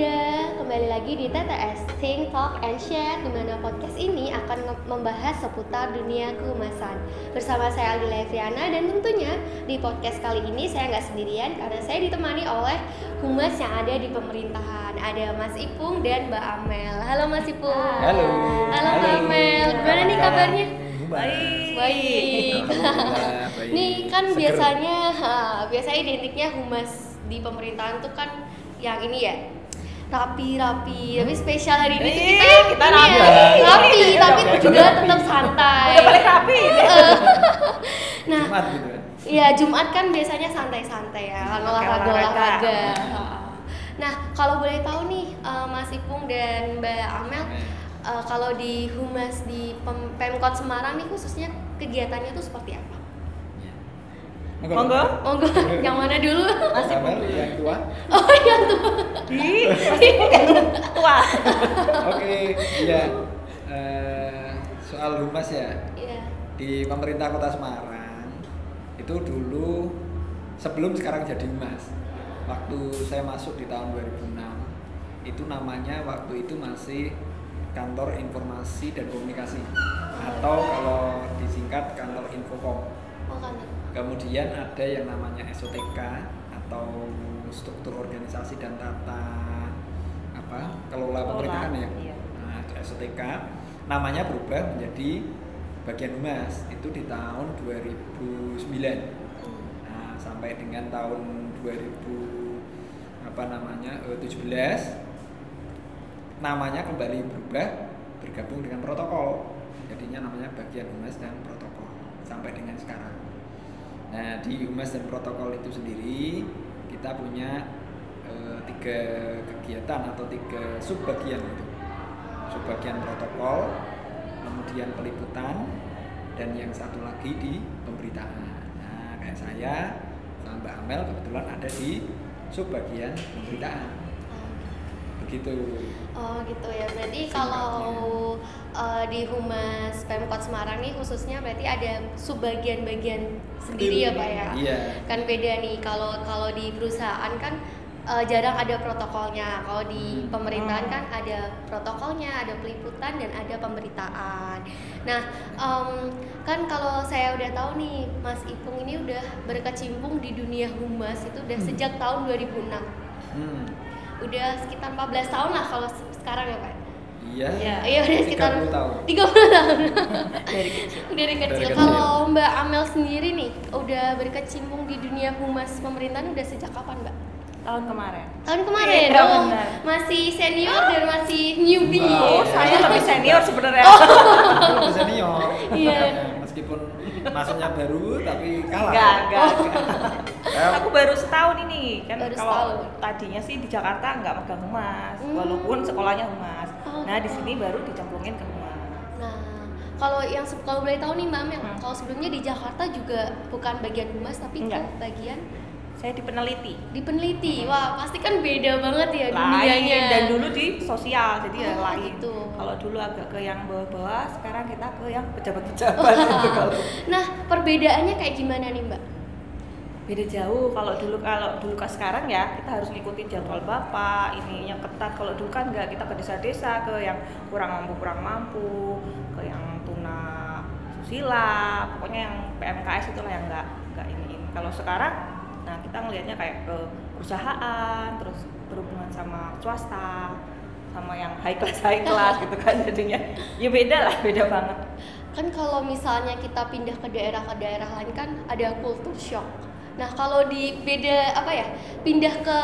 Muda, kembali lagi di TTS Think, Talk, and Share di mana podcast ini akan membahas seputar dunia kehumasan Bersama saya Aldi Leviana dan tentunya di podcast kali ini saya nggak sendirian Karena saya ditemani oleh humas yang ada di pemerintahan Ada Mas Ipung dan Mbak Amel Halo Mas Ipung Halo. Halo Mbak Amel, gimana nih kabarnya? Baik. Baik. Nih kan Seger. biasanya ha, biasanya identiknya humas di pemerintahan tuh kan yang ini ya rapi-rapi tapi spesial hari ini tuh Ih, kita, kita rapi. ya, rapi Iya, tapi udah juga rapi. tetap santai Udah balik rapi nah Jumat gitu kan. Iya Jumat kan biasanya santai-santai ya olahraga olahraga. Nah kalau boleh tahu nih eh, Mas Ipung dan Mbak Amel eh, kalau di humas di Pem- Pemkot Semarang nih khususnya kegiatannya tuh seperti apa? Monggo. Monggo. Monggo yang mana dulu? Masih yang tua. Oh yang tuh. Di tua. Oke, iya. Eh, soal humas ya Iya. di pemerintah Kota Semarang itu dulu sebelum sekarang jadi humas. Waktu saya masuk di tahun 2006 itu namanya waktu itu masih kantor informasi dan komunikasi atau kalau disingkat kantor Infocom. Oh kan. Kemudian ada yang namanya SOTK atau struktur organisasi dan tata apa kelola Kelola, pemerintahan ya. iya. Nah, SOTK namanya berubah menjadi bagian humas itu di tahun 2009. Nah, sampai dengan tahun 2000 apa namanya eh, 17 namanya kembali berubah bergabung dengan protokol. Jadinya namanya bagian humas dan protokol sampai dengan sekarang. Nah, di humas dan protokol itu sendiri kita punya eh, tiga kegiatan atau tiga subbagian itu. Subbagian protokol, kemudian peliputan, dan yang satu lagi di pemberitaan. Nah, kayak saya sama Mbak Amel kebetulan ada di subbagian pemberitaan. Begitu. Oh gitu ya. Berarti Singkatnya. kalau eh, di Humas Pemkot Semarang nih khususnya berarti ada subbagian-bagian sendiri ya Pak ya. Iya. Kan beda nih kalau kalau di perusahaan kan eh, jarang ada protokolnya. Kalau di Hmm. pemerintahan Hmm. kan ada protokolnya, ada peliputan dan ada pemberitaan. Nah, em, kan kalau saya udah tahu nih Mas Ipung ini udah berkecimpung di dunia humas itu udah Hmm. sejak tahun 2006 Hmm. Udah sekitar 14 tahun lah kalau se- sekarang ya pak Iya. Iya. iya udah sekitar 30 tahun. 30 tahun Dari kecil. dari kecil Dari kecil. kalau mbak Amel sendiri nih udah berkecimpung di dunia humas pemerintahan udah sejak kapan mbak Tahun kemarin. tahun kemarin Iya, oh benar. masih senior dan masih newbie. Oh, saya lebih senior sebenarnya. Aku lebih senior. Iya. Meskipun masuknya baru tapi kalah. Enggak, enggak. Ya, Aku baru setahun ini kan Baru kalau setahun. tadinya sih di Jakarta nggak megang humas, Hmm. walaupun sekolahnya humas. Oh. Nah di sini baru dicemplungin ke humas. nah kalau yang kalau boleh tahu nih mbak Amel Hmm. kalau sebelumnya di Jakarta juga bukan bagian humas tapi ke Enggak. bagian Saya di peneliti. di peneliti? Wah pasti kan beda banget ya lain dunianya. dan dulu di sosial jadi ya Oh, lain. gitu. kalau dulu agak ke yang bawah-bawah sekarang kita ke yang pejabat-pejabat gitu kalau. Nah, perbedaannya kayak gimana nih, Mbak? beda jauh. Kalau dulu kalau dulu ke sekarang ya kita harus ngikutin jadwal bapak ini yang ketat. Kalau dulu kan nggak kita ke desa-desa ke yang kurang mampu kurang mampu ke yang tuna susila pokoknya yang PMKS itulah yang nggak nggak ini ini kalau sekarang kita ngelihatnya kayak ke perusahaan terus berhubungan sama swasta sama yang high class high class gitu kan jadinya ya beda lah beda banget Kan kalau misalnya kita pindah ke daerah ke daerah lain kan ada culture shock. Nah, kalau di beda apa ya? Pindah ke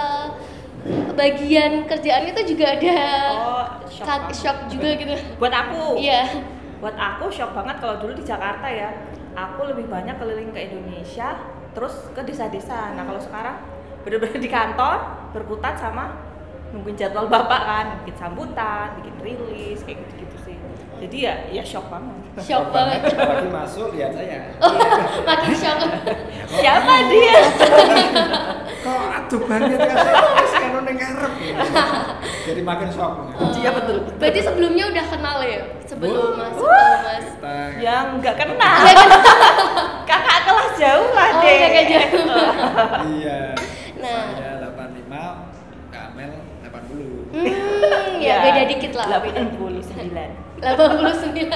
bagian kerjaan itu juga ada Oh, shock banget. shock juga gitu. buat aku Iya. buat aku shock banget kalau dulu di Jakarta ya aku lebih banyak keliling ke Indonesia terus ke desa-desa. Nah kalau sekarang bener-bener di kantor berkutat sama nungguin jadwal bapak kan bikin sambutan bikin rilis kayak gitu-gitu sih. Jadi ya ya shock banget Shock banget. Apalagi masuk lihat saya. Oh, makin shock. siapa dia Kok aduh banget kan wis kan ning karep. Jadi makin shock. iya betul Berarti sebelumnya udah kenal ya? Sebelum. Mas, sebelum Mas. Yang nggak kenal kakak kelas jauh lah Oh, deh kakak jauh. iya. Nah. Saya 85, Kak Amel 80. dikit lah. beda. 89 89.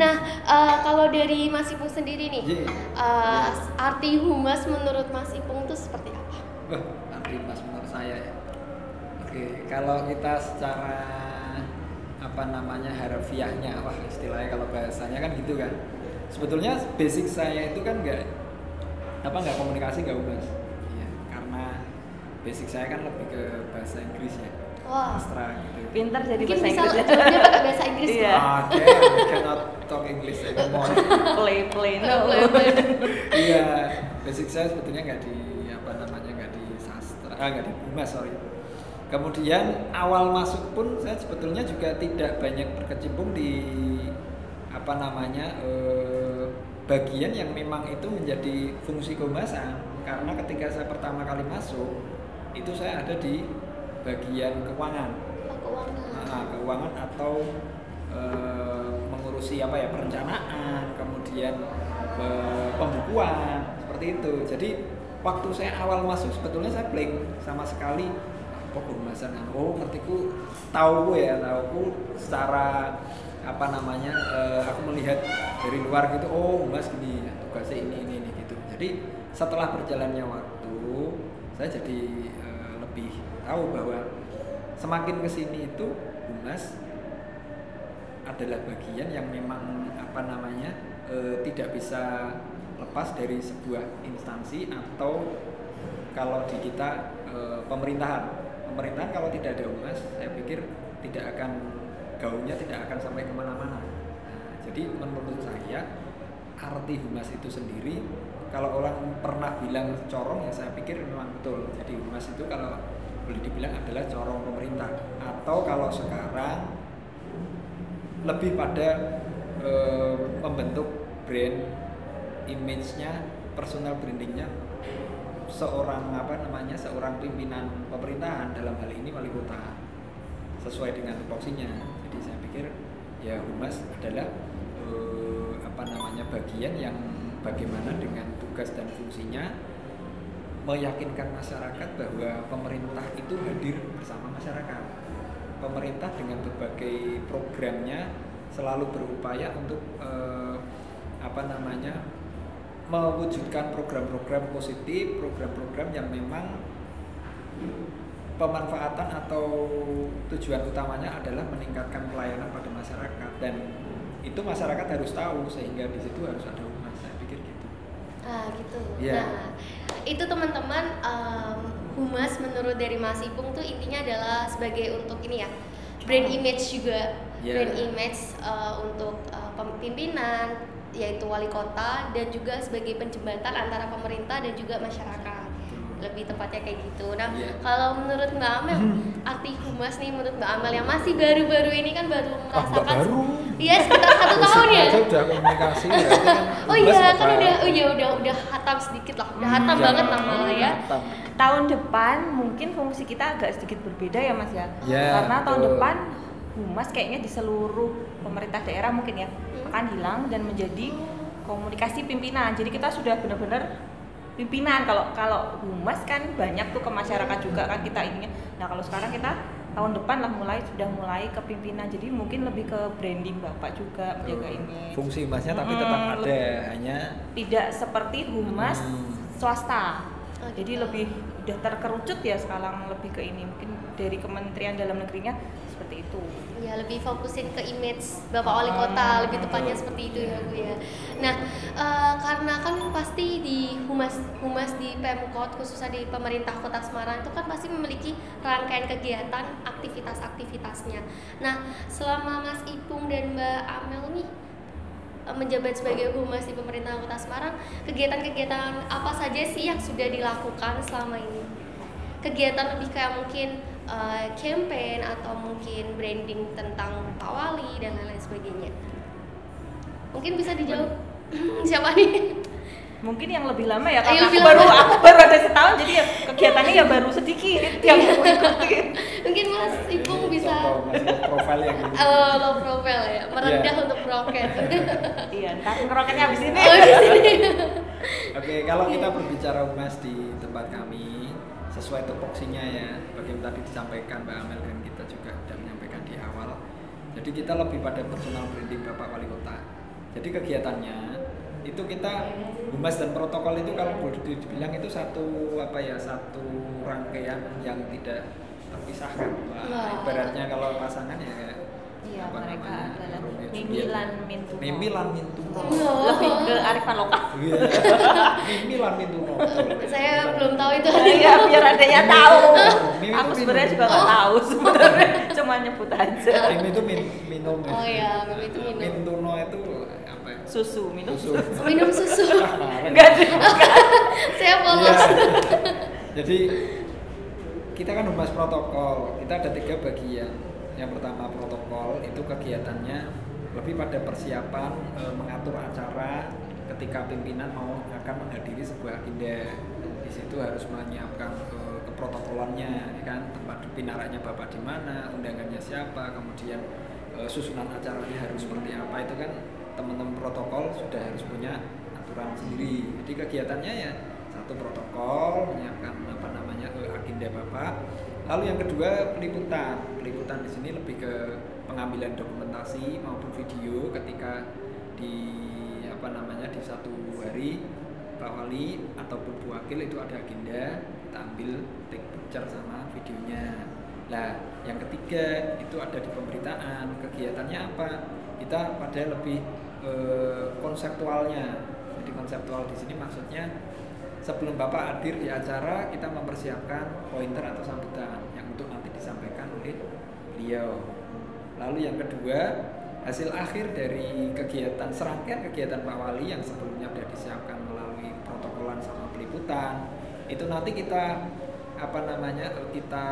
nah, eh, kalau dari Mas Ipung sendiri nih, eh, arti humas menurut Mas Ipung itu seperti apa? Wah, arti mas menurut saya ya. Oke, kalau kita secara apa namanya harfiahnya, wah istilahnya kalau bahasanya kan gitu kan. Sebetulnya basic saya itu kan nggak apa nggak komunikasi nggak humas. Iya, karena basic saya kan lebih ke bahasa Inggris ya, Wah. sastra gitu. pinter jadi Mungkin bahasa bisa Inggris ya. jawabnya pakai bahasa Inggris. Iya. Ah, damn, I cannot talk English anymore. play play no Boleh, boleh. iya basic saya sebetulnya nggak di apa namanya nggak di sastra ah nggak di humas sorry kemudian awal masuk pun saya sebetulnya juga tidak banyak berkecimpung di apa namanya eh, bagian yang memang itu menjadi fungsi kehumasan karena ketika saya pertama kali masuk itu saya ada di bagian keuangan keuangan. Nah, keuangan atau eh, mengurusi apa ya perencanaan, kemudian eh, pembukuan seperti itu. Jadi waktu saya awal masuk sebetulnya saya blank sama sekali apa kehumasan oh ngertiku tahu ya tahu secara apa namanya eh, aku melihat dari luar gitu oh humas gini tugasnya ini ini ini gitu jadi setelah berjalannya waktu saya jadi eh, lebih tahu bahwa semakin ke sini itu humas adalah bagian yang memang apa namanya eh, tidak bisa lepas dari sebuah instansi atau kalau di kita eh, pemerintahan. Pemerintahan kalau tidak ada humas saya pikir tidak akan gaungnya tidak akan sampai ke mana-mana. Nah, jadi menurut saya arti humas itu sendiri kalau orang pernah bilang corong ya saya pikir memang betul. Jadi humas itu kalau boleh dibilang adalah corong pemerintah. Atau kalau sekarang lebih pada eh, membentuk brand image-nya personal brandingnya seorang apa namanya seorang pimpinan pemerintahan dalam hal ini wali kota sesuai dengan tupoksinya. Jadi saya pikir ya humas adalah eh, apa namanya bagian yang bagaimana dengan tugas dan fungsinya meyakinkan masyarakat bahwa pemerintah itu hadir bersama masyarakat pemerintah dengan berbagai programnya selalu berupaya untuk eh, apa namanya mewujudkan program-program positif, program-program yang memang pemanfaatan atau tujuan utamanya adalah meningkatkan pelayanan pada masyarakat dan itu masyarakat harus tahu sehingga di situ harus ada humas saya pikir gitu. Ah gitu. Iya. Nah, itu teman-teman em, humas menurut dari Mas Ipung tuh intinya adalah sebagai untuk ini ya brand image juga. Iya. brand image eh, untuk eh, pimpinan yaitu wali kota dan juga sebagai penjembatan antara pemerintah dan juga masyarakat lebih tepatnya kayak gitu. Nah, Iya. kalau menurut Mbak Amel, arti humas nih menurut Mbak Amel yang masih baru-baru ini kan baru Ah, merasakan baru. Iya, sekitar satu tahun ya. Saya udah komunikasi berarti kan Oh iya, kan udah oh iya udah udah hatam sedikit lah. Udah Hmm, hatam Iya, banget lah malah ya. hatam. tahun depan mungkin fungsi kita agak sedikit berbeda ya mas ya Ya, karena tahun betul. depan humas kayaknya di seluruh pemerintah daerah mungkin ya Hmm. akan hilang dan menjadi komunikasi pimpinan jadi kita sudah benar-benar pimpinan. Kalau kalau humas kan banyak tuh ke masyarakat juga kan kita inginnya. Nah kalau sekarang kita tahun depan lah mulai sudah mulai ke pimpinan. Jadi mungkin lebih ke branding bapak juga menjaga ini Fungsi humasnya tapi tetap Hmm, ada, hanya tidak seperti humas Hmm. swasta. Oh, Jadi gitu. lebih udah terkerucut ya sekarang lebih ke ini mungkin dari Kementerian Dalam Negerinya seperti itu. Ya lebih fokusin ke image Bapak Wali Kota, Ah, lebih tepatnya seperti itu ya Bu ya. Nah, eh, karena kan pasti di humas humas di Pemkot khususnya di pemerintah Kota Semarang itu kan pasti memiliki rangkaian kegiatan aktivitas-aktivitasnya. Nah, selama Mas Ipung dan Mbak Amel nih menjabat sebagai humas di pemerintah Kota Semarang, kegiatan-kegiatan apa saja sih yang sudah dilakukan selama ini? Kegiatan lebih kayak mungkin eh, campaign atau mungkin branding tentang Pak Wali dan lain-lain sebagainya. Mungkin bisa dijawab siapa nih? Mungkin yang lebih lama ya karena aku lebih baru lama. aku baru ada setahun jadi ya kegiatannya ya baru sedikit yang aku ikutin. Mungkin Mas Ipung bisa Contoh masih profil yang eh, low profile ya, merendah Iya. untuk broket. Iya, ntar ngeroketnya habis ini. oh, di sini. Oke, kalau kita berbicara humas di tempat kami sesuai tupoksinya ya, bagaimana tadi disampaikan Mbak Amel dan kita juga sudah menyampaikan Jadi kita lebih pada personal branding Bapak Wali Kota. Jadi kegiatannya itu kita humas dan protokol itu kalau boleh dibilang itu satu apa ya satu rangkaian yang tidak terpisahkan. Wah, Wah. ibaratnya kalau pasangan ya Iya, mereka adalah Romeo and Mimi Juliet. lan Mintuno. Mimi lan Mintuno. Oh. Lebih ke arifan lokal. Iya. Mimi lan Mintuno. Saya belum tahu itu. Iya, biar adanya tahu. Aku sebenarnya juga nggak Oh. tahu sebenarnya, cuma nyebut aja. Mimi itu min, minum. Oh iya, Mimi itu minum. Mintuno itu? Susu, minum Susu. susu. Minum susu. Enggak. Saya polos. Jadi kita kan humas protokol. Kita ada tiga bagian. Yang pertama protokol itu kegiatannya lebih pada persiapan e, mengatur acara ketika pimpinan mau akan menghadiri sebuah agenda. Di situ harus menyiapkan e, keprotokolannya, ya kan tempat pinaraknya bapak di mana, undangannya siapa, kemudian e, susunan acaranya harus seperti apa itu kan teman-teman protokol sudah harus punya aturan sendiri. Jadi kegiatannya ya satu protokol menyiapkan apa namanya agenda bapak. Lalu yang kedua peliputan. Peliputan di sini lebih ke pengambilan dokumentasi maupun video ketika di apa namanya di satu hari Pak Wali ataupun Bu Wakil itu ada agenda kita ambil take picture sama videonya. Nah, yang ketiga itu ada di pemberitaan. Kegiatannya apa? Kita pada lebih eh, konseptualnya. Jadi konseptual di sini maksudnya sebelum Bapak hadir di acara kita mempersiapkan pointer atau sambutan yang untuk nanti disampaikan oleh beliau. Lalu yang kedua hasil akhir dari kegiatan serangkaian kegiatan Pak Wali yang sebelumnya sudah disiapkan melalui protokolan sama peliputan itu nanti kita apa namanya kita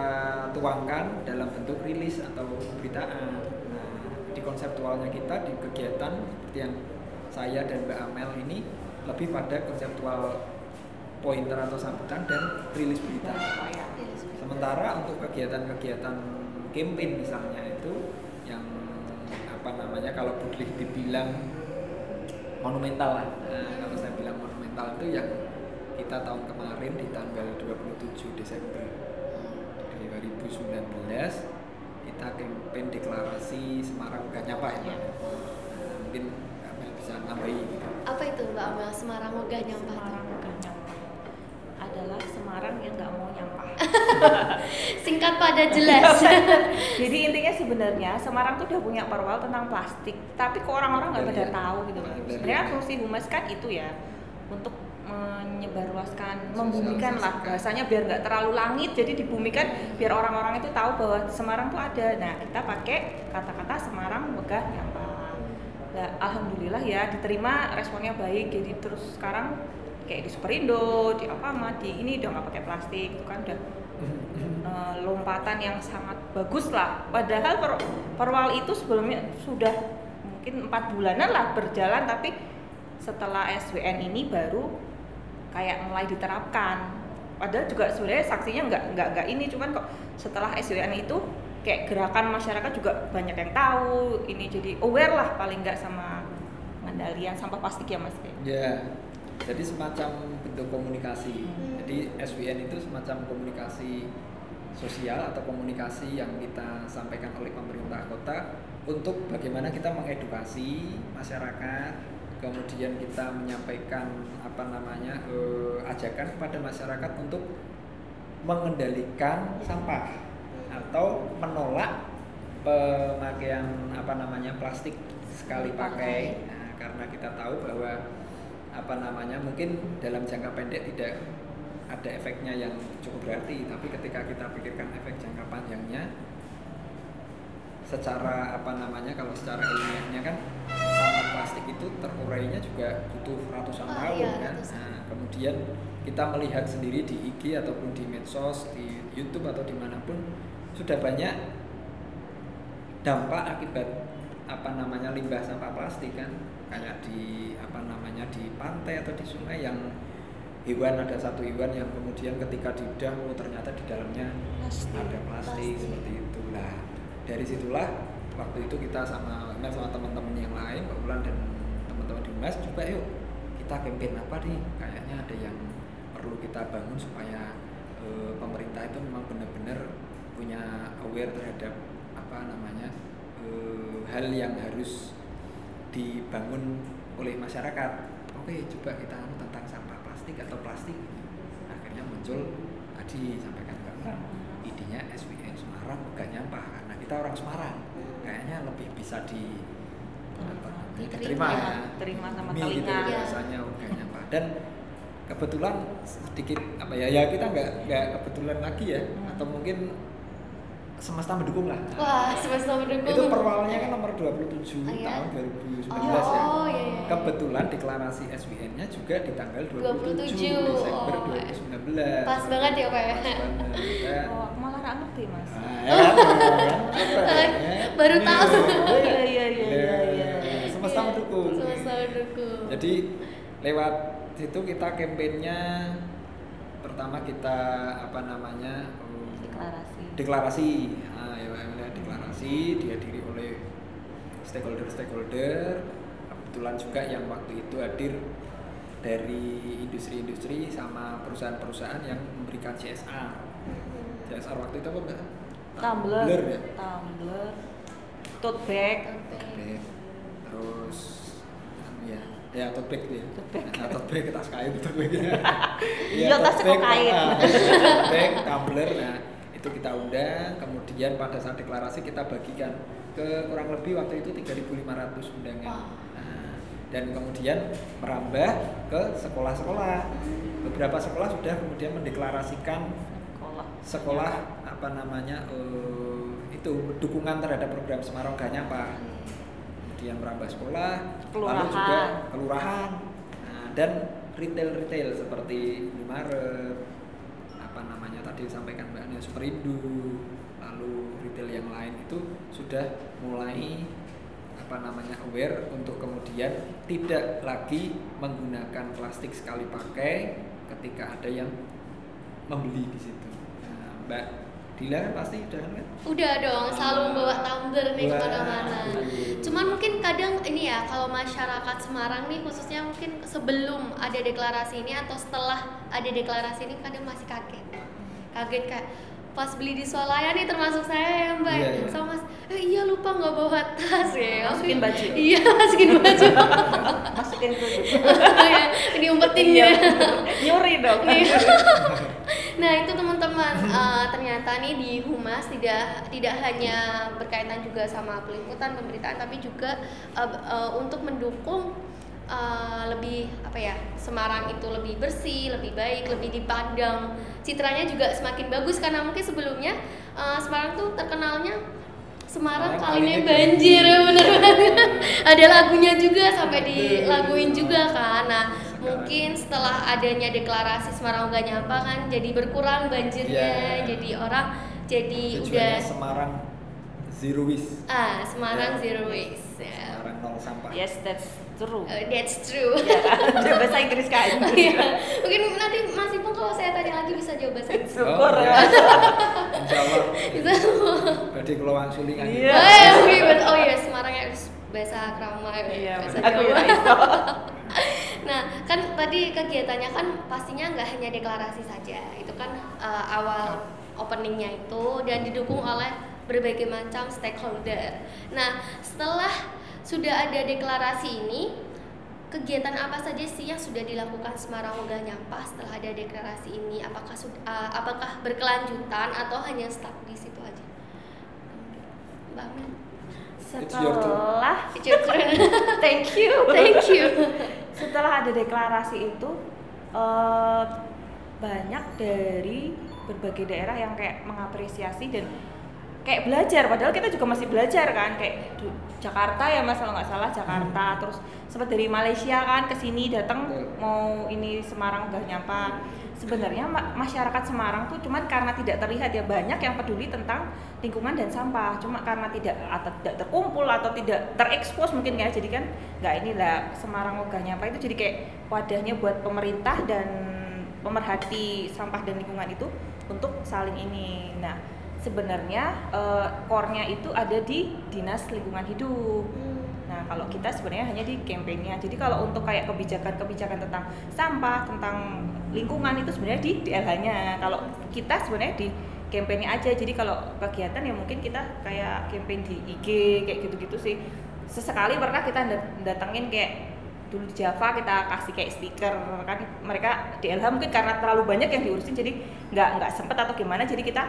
tuangkan dalam bentuk rilis atau pemberitaan. Konseptualnya kita di kegiatan seperti yang saya dan Mbak Amel ini lebih pada konseptual pointer atau sambutan dan rilis berita. Sementara untuk kegiatan-kegiatan campaign misalnya itu yang apa namanya kalau boleh dibilang monumental lah. Nah, kalau saya bilang monumental itu yang kita tahun kemarin di tanggal 27 Desember 2019 kita campaign deklarasi Semarang gak nyapa ya. Nah, mungkin Amel bisa nambahi gitu. Apa itu Mbak Amel Semarang Megah Nyampah? Semarang nggak nyampah adalah Semarang yang nggak mau nyampah. Singkat pada jelas. Jadi intinya sebenarnya Semarang tuh udah punya perwal tentang plastik, tapi kok orang-orang nggak pada Iya. tahu gitu. Iya. Sebenarnya fungsi humas kan itu ya untuk menyebarluaskan, membumikan lah bahasanya biar nggak terlalu langit, jadi dibumikan biar orang-orang itu tahu bahwa Semarang tuh ada. Nah kita pakai kata-kata Semarang megah nyampah. Nah, alhamdulillah ya diterima responnya baik, jadi terus sekarang kayak di Superindo, di Alfamart, di ini udah nggak pakai plastik, itu kan udah eh, lompatan yang sangat bagus lah. Padahal per, perwal itu sebelumnya sudah mungkin empat bulanan lah berjalan, tapi setelah SWN ini baru kayak mulai diterapkan. Padahal juga sebenarnya saksinya nggak nggak nggak ini, cuman kok setelah SWN itu kayak gerakan masyarakat juga banyak yang tahu. Ini jadi aware lah paling nggak sama pengendalian sampah plastik ya mas. Ya, jadi semacam bentuk komunikasi. Hmm. Jadi SWN itu semacam komunikasi sosial atau komunikasi yang kita sampaikan oleh pemerintah kota untuk bagaimana kita mengedukasi masyarakat, kemudian kita menyampaikan apa namanya eh, ajakan kepada masyarakat untuk mengendalikan sampah atau menolak pemakaian apa namanya plastik sekali pakai. Nah, karena kita tahu bahwa apa namanya mungkin dalam jangka pendek tidak ada efeknya yang cukup berarti, tapi ketika kita pikirkan efek jangka panjangnya secara apa namanya kalau secara ilmiahnya kan plastik itu terurainya juga butuh ratusan Oh, tahun iya, kan. ratusan. Nah, kemudian kita melihat sendiri di IG ataupun di medsos, di YouTube atau di mana pun sudah banyak dampak akibat apa namanya limbah sampah plastik kan kayak di apa namanya di pantai atau di sungai yang hewan ada satu hewan yang kemudian ketika diudah oh ternyata di dalamnya Plastik. ada plastik, Plastik. seperti itu lah dari situlah waktu itu kita sama Mel sama teman-teman yang lain Mbak Ulan dan teman-teman di Mas coba yuk kita campaign apa nih? Kayaknya ada yang perlu kita bangun supaya eh, pemerintah itu memang benar-benar punya aware terhadap apa namanya eh, hal yang harus dibangun oleh masyarakat. Oke coba kita anu tentang sampah plastik atau plastik akhirnya muncul tadi sampaikan Mbak idenya SWN Semarang gak nyampah. Karena kita orang Semarang kayaknya lebih bisa di apa namanya, Diterima. diterima Terima sama gitu telinga. Iya. rasanya gak nyampah dan kebetulan sedikit apa ya ya kita nggak nggak kebetulan lagi ya Hmm. atau mungkin semesta mendukung lah Wah, semesta mendukung. itu perwalnya kan nomor 27 Oh, iya? tahun 2019 Oh, ya oh, iya, iya. kebetulan deklarasi SWN-nya juga di tanggal 27, 27, Desember oh, 2019 Pas banget ya, Pak, ya? pas banget ya. Oh, aku malah nggak ngerti mas. Nah, ya, kan? Baru tahu. Oh, iya, iya, iya, iya, iya. semesta Iya, mendukung Semesta mendukung. jadi lewat situ kita kampanyenya pertama kita apa namanya Deklarasi. deklarasi nah, ya, ya, deklarasi dihadiri oleh stakeholder stakeholder kebetulan juga yang waktu itu hadir dari industri-industri sama perusahaan-perusahaan yang memberikan CSR CSR waktu itu apa enggak Tumbler. ya Tumbler. Tote bag. Tote bag. terus ya ya tote bag tuh ya Tote bag. nah, tote bag tas kain tote bag Iya, tasnya kok kain. ah, tote bag tumbler nah itu kita undang kemudian pada saat deklarasi kita bagikan ke kurang lebih waktu itu 3.500 undangan. Nah, dan kemudian merambah ke sekolah-sekolah beberapa sekolah sudah kemudian mendeklarasikan Sekolah. sekolah apa namanya eh, itu dukungan terhadap program Semarang Gak Nyampah kemudian merambah sekolah lalu Kelurahan. juga kelurahan nah, dan retail retail seperti Indomaret apa tadi disampaikan Mbak Ania Superindo lalu retail yang lain itu sudah mulai apa namanya aware untuk kemudian tidak lagi menggunakan plastik sekali pakai ketika ada yang membeli di situ. Nah, Mbak Dila kan pasti udah kan? Udah dong, selalu bawa tumbler nih ke mana-mana. Cuman mungkin kadang ini ya, kalau masyarakat Semarang nih khususnya mungkin sebelum ada deklarasi ini atau setelah ada deklarasi ini kadang masih kaget. Kaget kayak pas beli di Swalaya nih termasuk saya ya mbak Iya, iya. sama mas eh iya lupa nggak bawa tas ya Masukin baju. iya masukin baju Masukin ya diumpetin Iya. ya Nyuri dong. Iya. nah itu teman-teman eh, ternyata nih di humas tidak tidak hanya berkaitan juga sama peliputan pemberitaan tapi juga eh, eh, untuk mendukung eh, lebih apa ya Semarang itu lebih bersih lebih baik lebih dipandang citranya juga semakin bagus karena mungkin sebelumnya eh, Semarang tuh terkenalnya Semarang kalinya banjir banjir. bener banget ada lagunya juga sampai dilaguin juga kan nah mungkin setelah adanya deklarasi Semarang gak nyapa kan jadi berkurang banjirnya Iya. jadi orang jadi Tujuannya udah Semarang Zero Waste. ah Semarang Ya. zero waste ya. Semarang nol sampah. Yes, that's true. Uh, that's true Ya kan? Bahasa Inggris kan. Iya. mungkin nanti Mas Ipung kalau saya tanya lagi bisa jawab bahasa Inggris Syukur Oh, ya. Insya Allah. bisa Badai keluang sulingan. Iya. oh ya oke, bet- oh ya Semarang ya bahasa krama ya, Iya, bahasa aku Jawa. ya itu. Nah, kan tadi kegiatannya kan pastinya nggak hanya deklarasi saja, itu kan uh, awal openingnya itu dan didukung oleh berbagai macam stakeholder. Nah, setelah sudah ada deklarasi ini, kegiatan apa saja sih yang sudah dilakukan Semarang Ogah Nyampah setelah ada deklarasi ini? Apakah sudah, uh, apakah berkelanjutan atau hanya stuck di situ aja? Mbak turn. Setelah it's your turn. thank you. Thank you. Setelah ada deklarasi itu eh, banyak dari berbagai daerah yang kayak mengapresiasi dan kayak belajar padahal kita juga masih belajar kan kayak du- Jakarta ya mas kalau nggak salah Jakarta terus sempat dari Malaysia kan ke sini datang Betul. mau ini Semarang udah nyapa sebenarnya ma- masyarakat Semarang tuh cuman karena tidak terlihat ya banyak yang peduli tentang lingkungan dan sampah. Cuma karena tidak atau tidak terkumpul atau tidak terekspos mungkin ya jadi kan nggak inilah Semarang Ogah Nyapa itu jadi kayak wadahnya buat pemerintah dan pemerhati sampah dan lingkungan itu untuk saling ini. Nah sebenarnya core-nya itu ada di dinas lingkungan hidup. Nah, kalau kita sebenarnya hanya di kampanye. Jadi kalau untuk kayak kebijakan-kebijakan tentang sampah, tentang lingkungan itu sebenarnya di DLH-nya. Kalau kita sebenarnya di campaignnya aja. Jadi kalau kegiatan ya mungkin kita kayak campaign di IG kayak gitu-gitu sih. Sesekali pernah kita dat- datengin kayak dulu di Java kita kasih kayak stiker. Kan mereka di LH mungkin karena terlalu banyak yang diurusin jadi nggak nggak sempet atau gimana. Jadi kita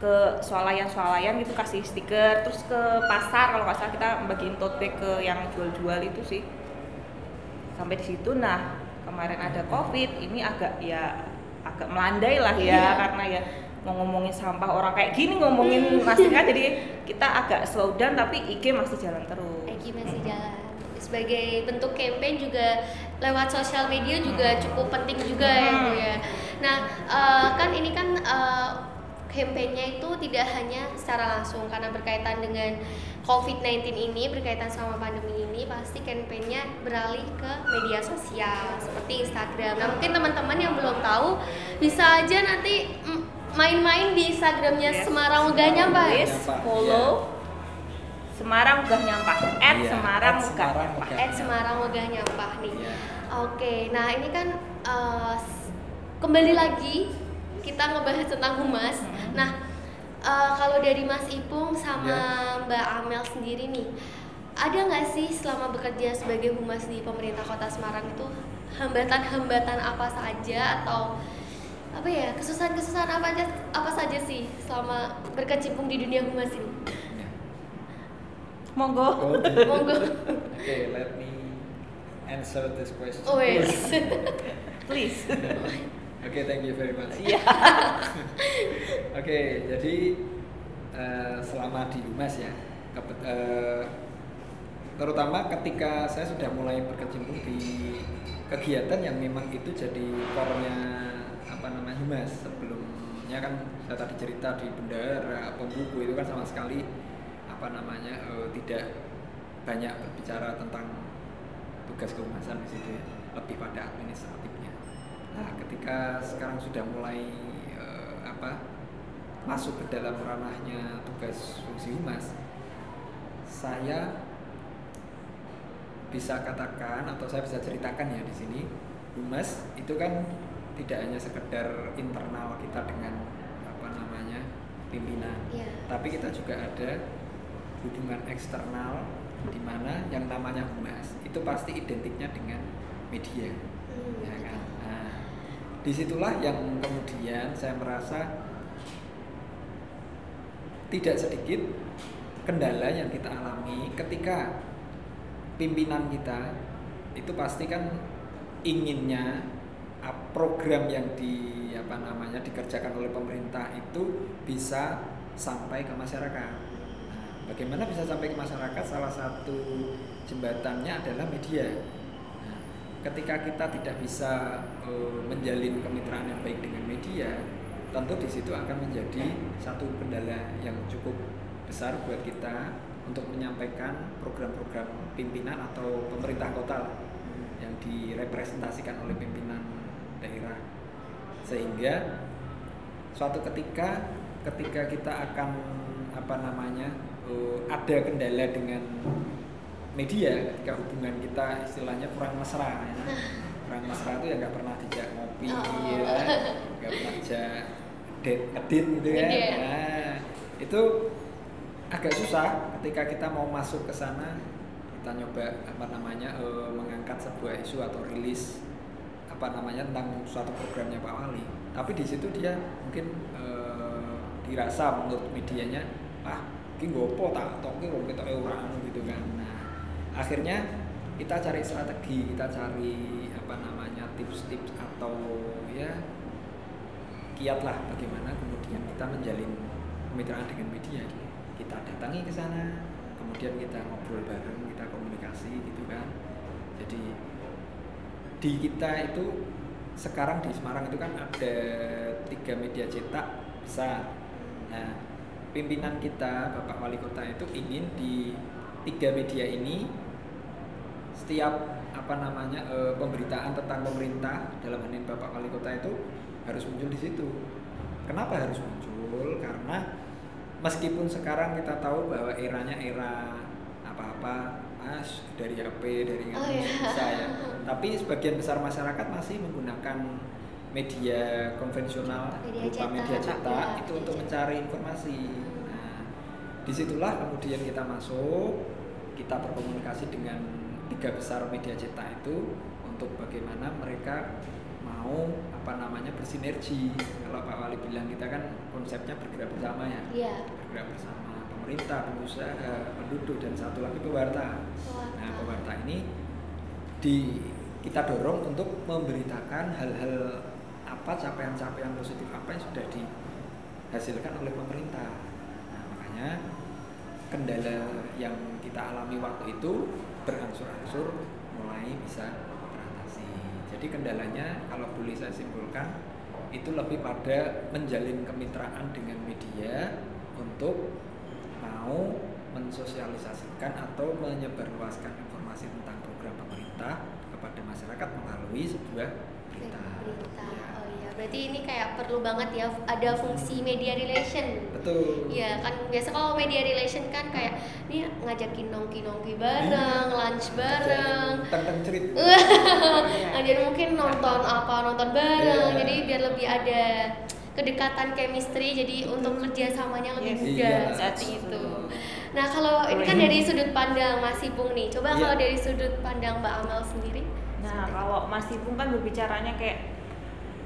ke swalayan-swalayan gitu kasih stiker. Terus ke pasar kalau nggak salah kita bagiin tote bag ke yang jual-jual itu sih. Sampai di situ nah kemarin ada covid ini agak ya agak melandai lah ya Iya. karena ya mau ngomongin sampah orang kayak gini ngomongin plastik kan jadi kita agak slow down tapi IG masih jalan terus. Egi masih jalan. Sebagai bentuk campaign juga lewat sosial media juga cukup penting juga ya Bu ya. Nah eh, kan ini kan eh, campaignnya itu tidak hanya secara langsung karena berkaitan dengan COVID-19 ini berkaitan sama pandemi ini pasti campaignnya beralih ke media sosial seperti Instagram. Nah mungkin teman-teman yang belum tahu bisa aja nanti main-main di Instagramnya Yes. Semarang. Please Nyampah, follow Semarang Megah Nyampah at Iya, Semarang at Semarang Nyampah. Ed Semarang Megah Nyampah nih. Iya. Oke, nah ini kan s- kembali lagi kita ngebahas tentang humas. Nah, eh, kalau dari Mas Ipung sama Iya. Mbak Amel sendiri nih, ada nggak sih selama bekerja sebagai humas di pemerintah Kota Semarang itu hambatan-hambatan apa saja atau apa ya kesusahan-kesusahan apa aja apa saja sih selama berkecimpung di dunia humas ini? Ya. monggo Oke. Monggo. Oke, let me answer this question. Oh yes. please Oke, thank you very much. Iya. Oke, jadi eh, selama di Humas ya, kepet- eh, terutama ketika saya sudah mulai berkecimpung di kegiatan yang memang itu jadi core-nya apa namanya Humas sebelumnya kan saya tadi cerita di bendara, pembuku itu kan sama sekali apa namanya eh, tidak banyak berbicara tentang tugas kehumasan di situ ya, lebih pada administratifnya. Nah, ketika sekarang sudah mulai eh, apa masuk ke dalam ranahnya tugas fungsi humas, saya bisa katakan atau saya bisa ceritakan ya di sini, humas itu kan tidak hanya sekedar internal kita dengan apa namanya pimpinan, Iya. tapi kita juga ada hubungan eksternal di mana yang namanya humas itu pasti identiknya dengan media Hmm, ya kan nah di situlah yang kemudian saya merasa tidak sedikit kendala yang kita alami ketika pimpinan kita itu pasti kan inginnya ah, program yang di apa namanya dikerjakan oleh pemerintah itu bisa sampai ke masyarakat. Nah, bagaimana bisa sampai ke masyarakat? Salah satu jembatannya adalah media. Ketika kita tidak bisa eh, menjalin kemitraan yang baik dengan media, tentu di situ akan menjadi satu kendala yang cukup besar buat kita untuk menyampaikan program-program pimpinan atau pemerintah kota yang direpresentasikan oleh pimpinan daerah. Sehingga suatu ketika ketika kita akan apa namanya eh, ada kendala dengan media ketika hubungan kita istilahnya kurang mesra ya. kurang mesra itu ya nggak pernah dijak ngopi Oh. ya. Nggak pernah dijak date ngedit gitu ya. Nah, itu agak susah ketika kita mau masuk ke sana kita nyoba apa namanya eh, mengangkat sebuah isu atau rilis apa namanya tentang suatu programnya Pak Wali. Tapi di situ dia mungkin eh, dirasa menurut medianya ah ini gopo tak tok ini kita orang gitu kan akhirnya kita cari strategi kita cari apa namanya tips-tips atau ya kiat lah bagaimana kemudian kita menjalin kemitraan dengan media kita datangi ke sana kemudian kita ngobrol bareng kita komunikasi gitu kan. Jadi di kita itu sekarang di Semarang itu kan ada tiga media cetak besar. Nah pimpinan kita Bapak Wali Kota itu ingin di tiga media ini setiap apa namanya eh, pemberitaan tentang pemerintah dalam hal ini Bapak Wali Kota itu harus muncul di situ. Kenapa harus muncul? Karena meskipun sekarang kita tahu bahwa eranya era apa-apa mas dari HP dari Oh, iya. bisa ya. Tapi sebagian besar masyarakat masih menggunakan media konvensional Media berupa cetak, media cetak ya, itu media untuk cetak. mencari informasi. Nah, di situlah kemudian kita masuk, kita berkomunikasi dengan tiga besar media cetak itu untuk bagaimana mereka mau apa namanya bersinergi. Kalau Pak Wali bilang kita kan konsepnya bergerak bersama ya, Iya. bergerak bersama pemerintah, pengusaha, penduduk dan satu lagi pewarta. Pewarta. Nah, pewarta ini di kita dorong untuk memberitakan hal-hal apa capaian-capaian positif apa yang sudah dihasilkan oleh pemerintah. Nah, makanya kendala yang kita alami waktu itu berangsur-angsur mulai bisa teratasi. Jadi kendalanya kalau boleh saya simpulkan itu lebih pada menjalin kemitraan dengan media untuk mau mensosialisasikan atau menyebarluaskan informasi tentang program pemerintah kepada masyarakat melalui sebuah berita. Berita. Ya. Iya, berarti ini kayak perlu banget ya ada fungsi media relation. Betul. Iya kan biasa kalau media relation kan kayak nih ngajakin nongki-nongki bareng, lunch bareng. Tentang cerita. Ngajarin mungkin nonton apa nonton bareng. Iya. Jadi biar lebih ada kedekatan chemistry jadi untuk kerjasamanya lebih Yes. mudah Iya. seperti itu. Nah kalau ini kan dari sudut pandang Mas Ipung nih, coba Iya. kalau dari sudut pandang Mbak Amel sendiri. Nah, kalau Mas Ipung kan berbicaranya kayak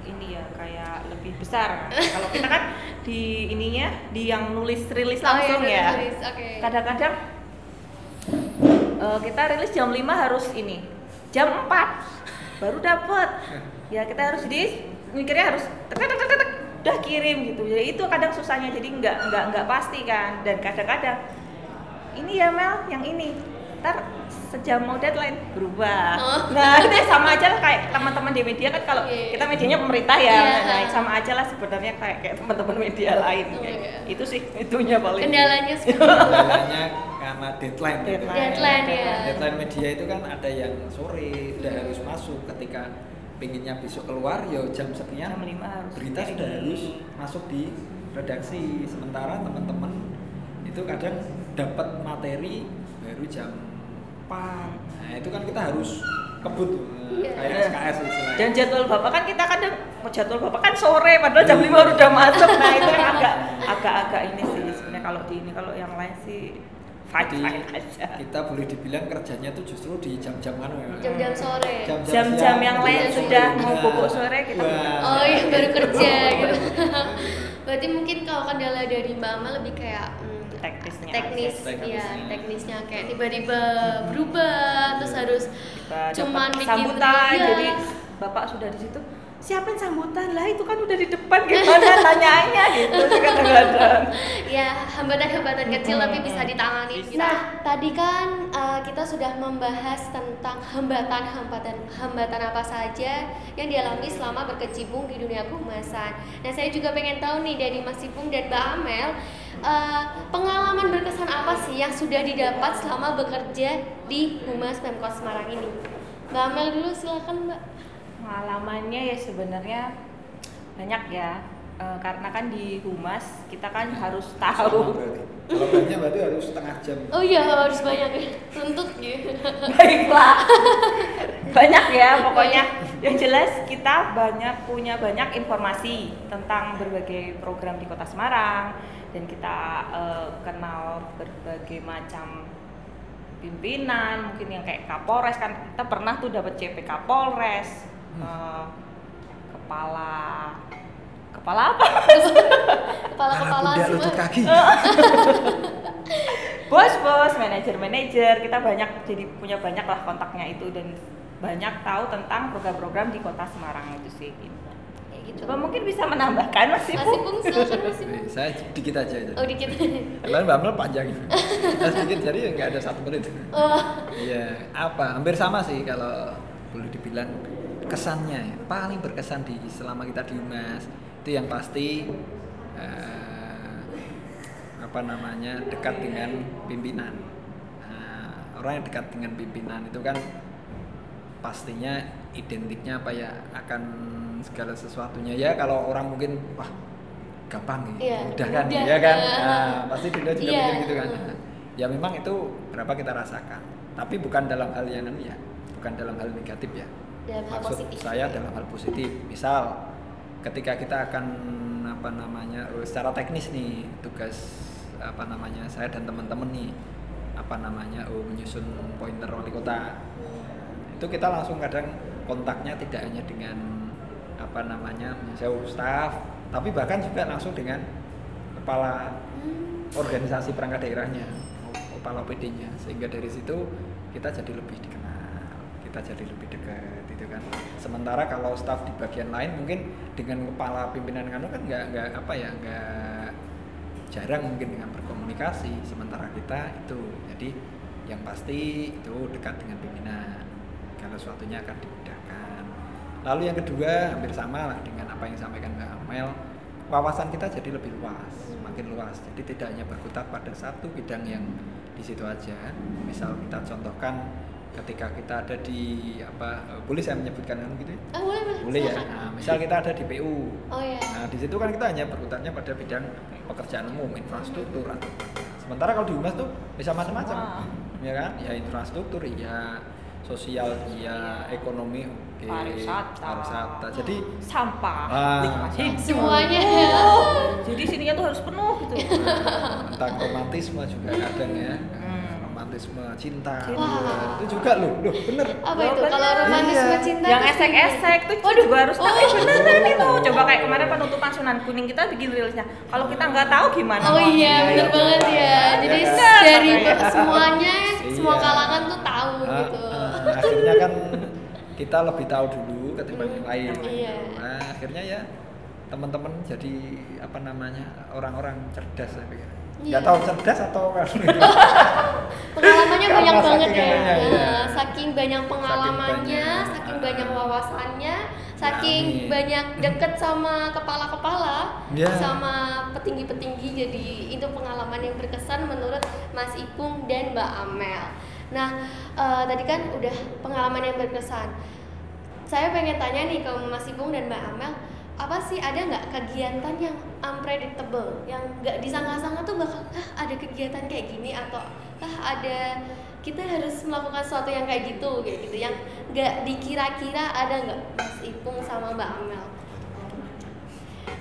ini ya, kayak lebih besar. kalau kita kan di ininya di yang nulis rilis Oh, iya, langsung ya. Oke. Kadang-kadang eh, kita rilis jam 5 harus ini. Jam 4 baru dapet. Ya, kita harus di mikirnya harus tek tek tek tek, tek, udah kirim gitu. Jadi itu kadang susahnya jadi nggak nggak nggak pasti kan. Dan kadang-kadang ini ya Mel, yang ini. Ntar sejam mau deadline berubah. Oh. Nah, itu sama aja lah kayak teman-teman di media kan kalau Iya. kita medianya pemerintah ya. Iya. Nah, sama aja lah sebenarnya kayak kayak teman-teman media lain Oh, kayak. iya. Itu sih itunya paling. Kendalanya itu. Kendalanya karena deadline. gitu. Deadline. Deadline, ya. Deadline media itu kan ada yang sore udah Hmm. harus masuk ketika pinginnya besok keluar ya jam sekian Jam lima harus berita sudah harus masuk di redaksi sementara teman-teman itu kadang dapat materi baru jam 4 nah itu kan kita harus kebut tuh, Iya. kayak SKS istilahnya Dan jadwal bapak kan kita kadang jadwal bapak kan sore padahal jam 5 udah masuk. Nah, itu kan agak agak-agak ini sih sebenarnya kalau di ini kalau yang lain sih fine Jadi fine aja. kita boleh dibilang kerjanya tuh justru di jam-jam kan ya. Jam-jam sore. Jam-jam yang lain jam-jam sudah sore. mau Nah, pupuk sore, kita wah. Oh iya baru kerja gitu. Berarti mungkin kalau kendala dari Amel lebih kayak hmm, Teknisnya teknis, aja. ya Teknisnya. teknisnya kayak tiba-tiba berubah terus harus Kita cuman dapat bikin sambutan iya. jadi bapak sudah di situ siapin sambutan lah itu kan udah di depan gimana tanyaannya gitu sih kadang-kadang ya hambatan-hambatan kecil tapi bisa ditangani. Bisa. Nah, tadi kan uh, kita sudah membahas tentang hambatan-hambatan hambatan apa saja yang dialami selama berkecimpung di dunia kehumasan. Nah, saya juga pengen tahu nih dari Mas Ipung dan Mbak Amel, uh, pengalaman berkesan apa sih yang sudah didapat selama bekerja di Humas Pemkot Semarang ini? Mbak Amel dulu silakan, Mbak. Pengalamannya ya sebenarnya banyak ya Eh, karena kan di humas kita kan harus tahu berarti. Kalau banyak berarti harus setengah jam. Oh iya, harus banyak ya. Tuntut gitu. baiklah banyak ya pokoknya yang jelas kita banyak punya banyak informasi tentang berbagai program di kota Semarang dan kita eh, kenal berbagai macam pimpinan mungkin yang kayak Kapolres kan kita pernah tuh dapat CP Kapolres eh, kepala kepala apa Kepala-kepala bunda semua. lutut kaki. bos-bos, manajer-manajer, kita banyak jadi punya banyak lah kontaknya itu dan banyak tahu tentang program-program di Kota Semarang itu sih. Gitu. Kayak gitu. Coba mungkin bisa menambahkan Mas. Ipung silakan Mas Ipung. Nih, Saya dikit aja aja. Oh dikit. Lalu Mbak Mel panjang. Saya sedikit jadi nggak ada satu menit. Oh, Iya, apa? Hampir sama sih kalau boleh dibilang kesannya ya. paling berkesan di selama kita di Humas itu yang pasti eh, apa namanya dekat dengan pimpinan. Nah, orang yang dekat dengan pimpinan itu kan pastinya identiknya apa ya akan segala sesuatunya ya kalau orang mungkin wah gampang nih Iya, mudah kan mudah. ya kan nah, pasti dia juga Iya. mikir gitu kan ya memang itu berapa kita rasakan tapi bukan dalam hal yang ya bukan dalam hal negatif ya dalam hal maksud positif. saya dalam hal positif misal ketika kita akan apa namanya secara teknis nih tugas apa namanya saya dan teman-teman nih apa namanya oh menyusun pointer wali kota itu kita langsung kadang kontaknya tidak hanya dengan apa namanya jauh staff tapi bahkan juga langsung dengan kepala Hmm. organisasi perangkat daerahnya kepala PD-nya sehingga dari situ kita jadi lebih dikenal kita jadi lebih dekat itu kan. Sementara kalau staff di bagian lain mungkin dengan kepala pimpinan kanu kan nggak nggak apa ya nggak jarang mungkin dengan berkomunikasi. Sementara kita itu jadi yang pasti itu dekat dengan pimpinan. Kalau sesuatunya akan dimudahkan. Lalu yang kedua hampir sama lah dengan apa yang disampaikan Mbak Amel wawasan kita jadi lebih luas makin luas. Jadi tidak hanya berkutat pada satu bidang yang di situ aja. Misal kita contohkan ketika kita ada di apa eh, boleh saya menyebutkan kan gitu ya? Ah, boleh boleh. boleh ya nah, misal kita ada di PU Oh ya. Nah, di situ kan kita hanya berkutatnya pada bidang pekerjaan umum, infrastruktur atau sementara kalau di humas tuh bisa macam-macam. Semua. Ya kan? Ya infrastruktur, ya sosial, ya ekonomi, oke, Pariwisata. pariwisata. Jadi sampah Ah, hidup. Semuanya. Oh, jadi sininya tuh harus penuh gitu tentang romantisme juga kadang ya. Romantisme cinta. Wah. Itu juga loh, loh bener. Apa itu? bener. Kalau romantisme Iya. cinta yang esek-esek tuh Waduh. juga harus tahu Oh. eh, beneran itu coba kayak kemarin penutupan Sunan Kuning kita bikin reelsnya kalau kita nggak tahu gimana Oh iya, bener iya. banget ya. Jadi Iya, dari makanya. semuanya, semua Iya. kalangan tuh tahu Ah, gitu. ah, akhirnya kan kita lebih tahu dulu ketimbang yang lain. Iya. Nah, akhirnya ya teman-teman jadi apa namanya orang-orang cerdas saya pikir. Iya. Nggak tahu cerdas atau Pengalamannya Karena banyak banget saking ya. iya. Nah, Saking banyak pengalamannya, banyak. saking Ah. banyak wawasannya, saking Amin. banyak deket sama kepala-kepala, Iya. sama petinggi-petinggi. Jadi itu pengalaman yang berkesan menurut Mas Ipung dan Mbak Amel. Nah, eh, tadi kan udah pengalaman yang berkesan. Saya pengen tanya nih ke Mas Ipung dan Mbak Amel, apa sih ada nggak kegiatan yang unpredictable, yang nggak disangka-sangka tuh bakal ah ada kegiatan kayak gini atau ah ada kita harus melakukan sesuatu yang kayak gitu kayak gitu yang nggak dikira-kira ada nggak Mas Ipung sama Mbak Amel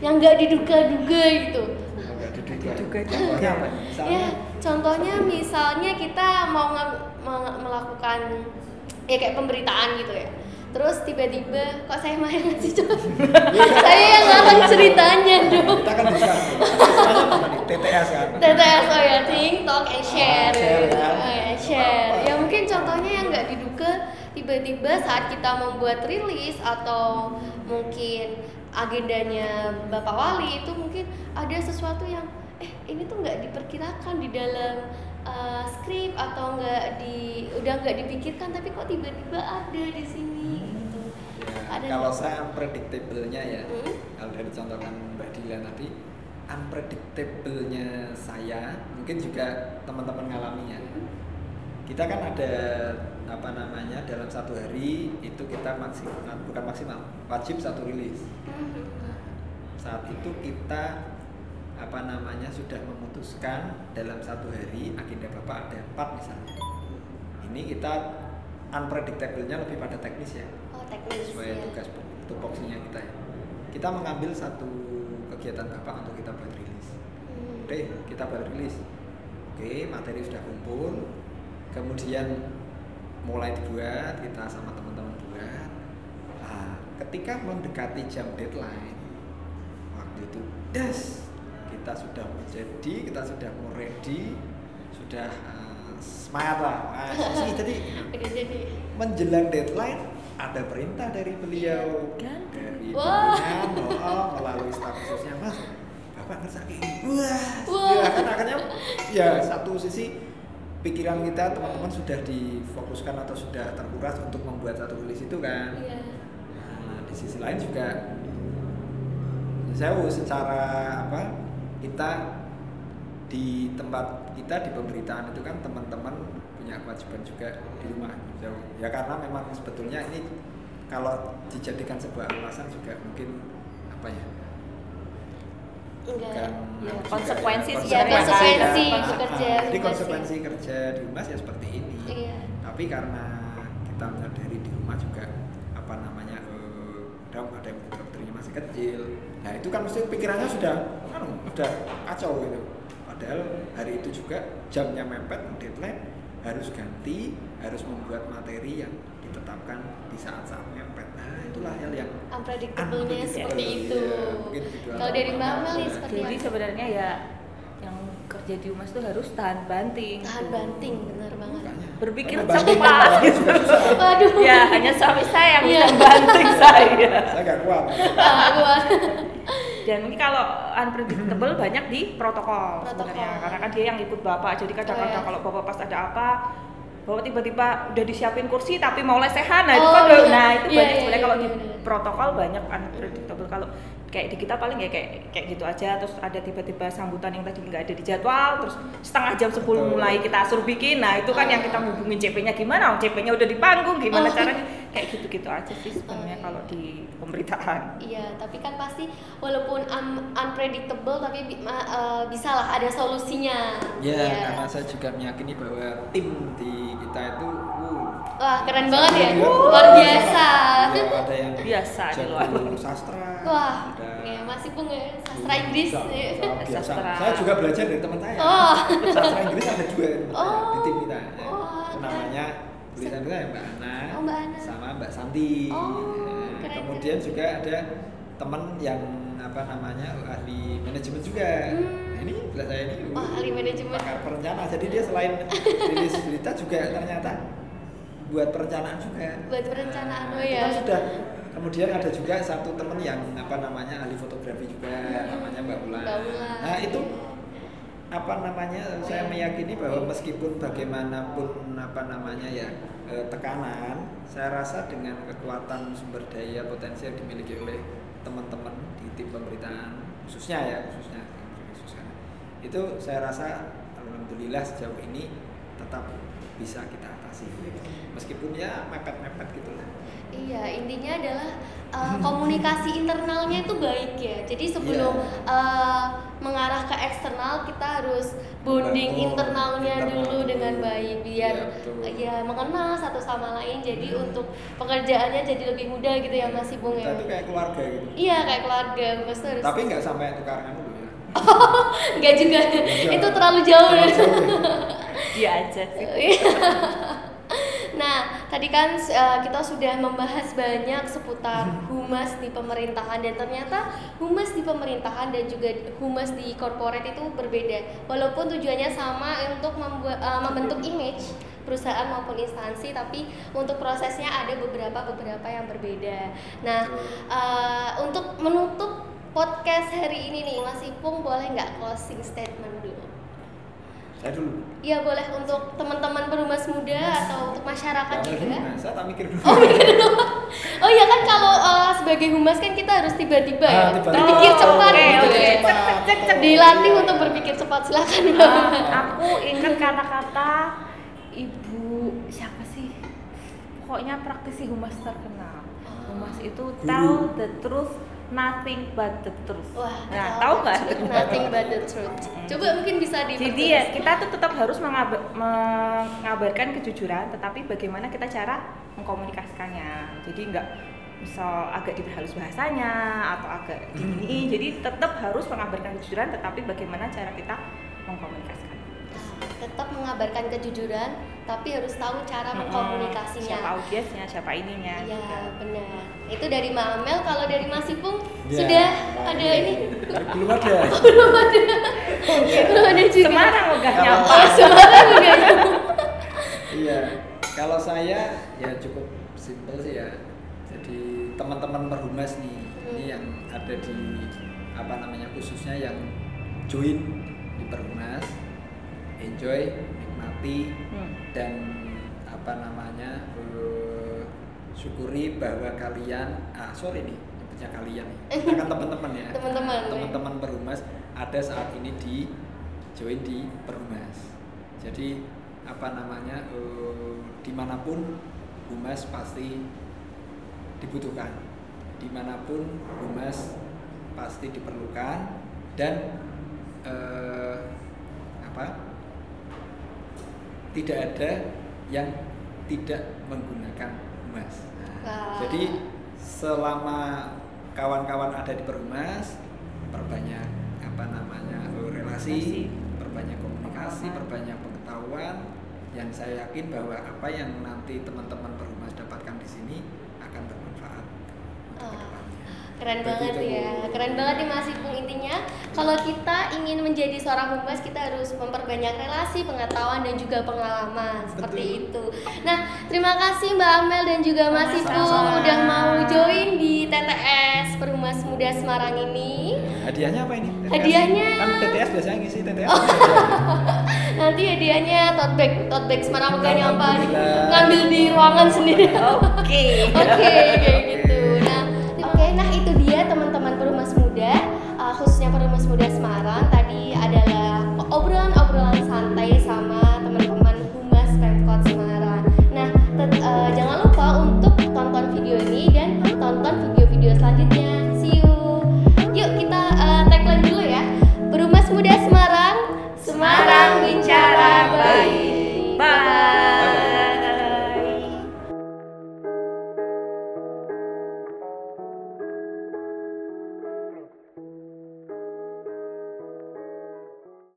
yang nggak diduga-duga gitu Diduga. Contohnya apa? Misalnya, ya contohnya misalnya kita mau melakukan ya kayak pemberitaan gitu ya terus tiba-tiba kok saya malah ngasih contoh saya yang ngarang ceritanya dong kita kan bisa. TTS kan. TTS oh ya think talk and share, share, kan? Oh ya share ya mungkin contohnya yang nggak diduga tiba-tiba saat kita membuat rilis atau mungkin agendanya Bapak Wali itu mungkin ada sesuatu yang eh ini tuh nggak diperkirakan di dalam uh, skrip atau nggak di udah nggak dipikirkan tapi kok tiba-tiba ada di sini. Ya, Ada kalau nggak? saya unpredictable-nya ya, Hmm. kalau dari contohkan Mbak Dila tadi, unpredictable-nya saya mungkin juga teman-teman ngalaminya. Kita kan ada apa namanya dalam satu hari itu kita maksimal bukan maksimal wajib satu rilis. Mhm. Saat itu kita apa namanya sudah memutuskan dalam satu hari agenda bapak ada empat misalnya. Ini kita unpredictable-nya lebih pada teknis ya teknis sesuai ya. tugas tupoksinya kita ya. Kita mengambil satu kegiatan bapak untuk kita buat rilis. Hmm. Oke, kita buat rilis. Oke, materi sudah kumpul. Kemudian mulai dibuat, kita sama teman-teman buat. Nah, ketika mendekati jam deadline, waktu itu das kita sudah menjadi, kita sudah mau ready, sudah eh, semangat lah. Nah, jadi menjelang deadline ada perintah dari beliau. Dari Wah. pimpinan oh, melalui staf khususnya mas bapak ngerti ini wah. Wah. ya kan akhirnya ya satu sisi pikiran kita teman-teman sudah difokuskan atau sudah terkuras untuk membuat satu rilis itu kan? Iya. Nah, di sisi lain juga saya secara apa kita di tempat kita di pemberitaan itu kan teman-teman punya kewajiban juga di rumah. Jauh ya karena memang sebetulnya ini kalau dijadikan sebuah alasan juga mungkin apa ya? Enggak Ya, konsekuensi ya, sih ya, konsekuensi. Ah, bekerja ah, jadi rumah konsekuensi kerja di rumah ya seperti ini. Iya. tapi karena kita menyadari di rumah juga apa namanya eh, ada ada yang dokternya masih kecil. Nah itu kan mesti pikirannya sudah anu, udah kacau gitu. Padahal hari itu juga jamnya mepet deadline harus ganti harus membuat materi yang ditetapkan di saat-saat mepet nah itulah hal yang unpredictable-nya unpredictable. seperti itu Iya, mungkin gitu kalau dari. Mbak Nah, seperti Jadi sebenarnya ya yang kerja di humas itu harus tahan banting. tahan banting benar banget makanya. Berpikir cepat. waduh Ya hanya suami saya yang Iya. bisa banting saya. saya gak kuat Ah, gua- Dan mungkin kalau unpredictable banyak di protokol, Protokol. sebenarnya karena kan dia yang ikut bapak. Jadi kadang-kadang Oh, iya. kalau bapak pas ada apa, bapak tiba-tiba udah disiapin kursi tapi mau lesehan, nah itu Oh, kan iya. nah itu Iya, banyak iya, sebenarnya iya, kalau iya, di bener. protokol banyak unpredictable. Kalau kayak di kita paling ya kayak kayak gitu aja terus ada tiba-tiba sambutan yang tadi nggak ada di jadwal terus setengah jam sebelum Betul. mulai kita suruh bikin nah itu kan yang kita hubungin CP-nya gimana CP-nya udah di panggung gimana Oh. caranya kayak gitu-gitu aja sih sebenarnya Oh, kalau di pemberitaan Iya, tapi kan pasti walaupun un- unpredictable tapi bi- ma- eh, bisa lah ada solusinya. ya Iya. karena saya juga meyakini bahwa tim di kita itu uh, Wah, keren banget ya. Iya. Luar biasa. Ada yang Biasa di luar. sastra Wah, ada ya masih pun ya sastra Inggris. Bisa, biasa. Sastra. saya juga belajar dari teman saya Oh. sastra Inggris ada dua di teman saya, Oh. di tim kita Itu namanya kita ya Mbak Ana, Oh, Mbak Ana. sama Mbak Santi Oh, Nah, keren, kemudian keren. juga ada teman yang apa namanya ahli manajemen juga Hmm. nah, ini belah saya ini ahli manajemen. pakar perencana jadi dia selain rilis berita juga ternyata buat perencanaan juga Buat perencanaan, Nah, oh ya. kan sudah kemudian ada juga satu teman yang apa namanya ahli fotografi juga namanya Mbak Ulan Ulan. nah itu apa namanya saya meyakini bahwa meskipun bagaimanapun apa namanya ya eh, tekanan saya rasa dengan kekuatan sumber daya potensi yang dimiliki oleh teman-teman di tim pemberitaan khususnya ya khususnya khususnya itu saya rasa alhamdulillah sejauh ini tetap bisa kita atasi meskipun ya mepet-mepet gitu lah Iya, intinya adalah uh, komunikasi internalnya itu baik ya. Jadi sebelum Iya. uh, mengarah ke eksternal kita harus bonding internalnya internal dulu dengan baik biar Iya, betul. ya mengenal satu sama lain. Jadi Hmm. untuk pekerjaannya jadi lebih mudah gitu ya Mas Ibung ya. kita tuh kayak keluarga gitu Iya kayak keluarga, Mas harus. tapi nggak sampai tukaran dulu ya Enggak juga. Nggak. itu terlalu jauh. Terlalu ya. jauh ya. dia aja sih tadi kan eh, kita sudah membahas banyak seputar humas di pemerintahan dan ternyata humas di pemerintahan dan juga humas di corporate itu berbeda. Walaupun tujuannya sama untuk membuat eh, membentuk image perusahaan maupun instansi, tapi untuk prosesnya ada beberapa beberapa yang berbeda. Nah, eh, untuk menutup podcast hari ini nih, Mas Ipung boleh nggak closing statement dulu? Saya dulu Iya boleh untuk teman-teman perumas muda atau untuk masyarakat juga. nah, saya tak mikir dulu Oh mikir dulu. Oh iya kan kalau uh, sebagai humas kan kita harus tiba-tiba ya Ah, tiba-tiba. berpikir Oh, cepat oke, gitu ya. Cepat. Cek. Dilatih untuk berpikir cepat silakan. Ah, aku ingat kata-kata ibu siapa sih pokoknya praktisi humas terkenal humas itu tell the truth nothing but the truth. Wah, nah tahu nggak? Nothing but the truth. Coba mungkin bisa di jadi ya kita tuh tetap harus mengab- mengabarkan kejujuran tetapi bagaimana kita cara mengkomunikasikannya. Jadi nggak misal agak diperhalus bahasanya atau agak ini jadi tetap harus mengabarkan kejujuran tetapi bagaimana cara kita mengkomunikasikannya tetap mengabarkan kejujuran tapi harus tahu cara Mm-mm. mengkomunikasinya. siapa audiensnya siapa ininya Iya gitu. benar. Itu dari Mbak Amel. Kalau dari Mas Ipung Ya. sudah ada ini belum ada belum ada belum ada juga. Semarang Kalau- nyapa Oh, Semarang juga. iya kalau saya ya cukup simpel sih ya jadi teman-teman perhumas nih ini Hmm. yang ada di apa namanya khususnya yang join di perhumas enjoy nikmati Hmm. dan apa namanya eh, syukuri bahwa kalian ah sorry nih nyebutnya kalian nih. Kita kan teman-teman ya. Teman-teman, teman-teman perhumas ada saat ini di join di perhumas jadi apa namanya eh, di mana pun humas pasti dibutuhkan. Di mana pun humas pasti diperlukan dan eh, apa tidak ada yang tidak menggunakan humas. Nah, Wah. jadi selama kawan-kawan ada di Perhumas perbanyak apa namanya relasi, Relasi. perbanyak komunikasi, perbanyak pengetahuan yang saya yakin bahwa apa yang nanti teman-teman Perhumas dapatkan di sini akan bermanfaat untuk Ah. ke depannya. Keren banget Begitu. ya, keren banget nih Mas Ipung intinya kalau kita ingin menjadi seorang humas kita harus memperbanyak relasi, pengetahuan dan juga pengalaman seperti Betul. itu. Nah, terima kasih Mbak Amel dan juga Mas. Ipung udah mau join di TTS Perhumas Muda Semarang ini. Hadiahnya apa ini? TTS? Hadiahnya- kan TTS biasanya ngisi TTS. Nanti hadiahnya tote bag, tote bag Semarang Alhamdulillah. ngambil di ruangan sendiri. Oke. Oke, kayak gitu.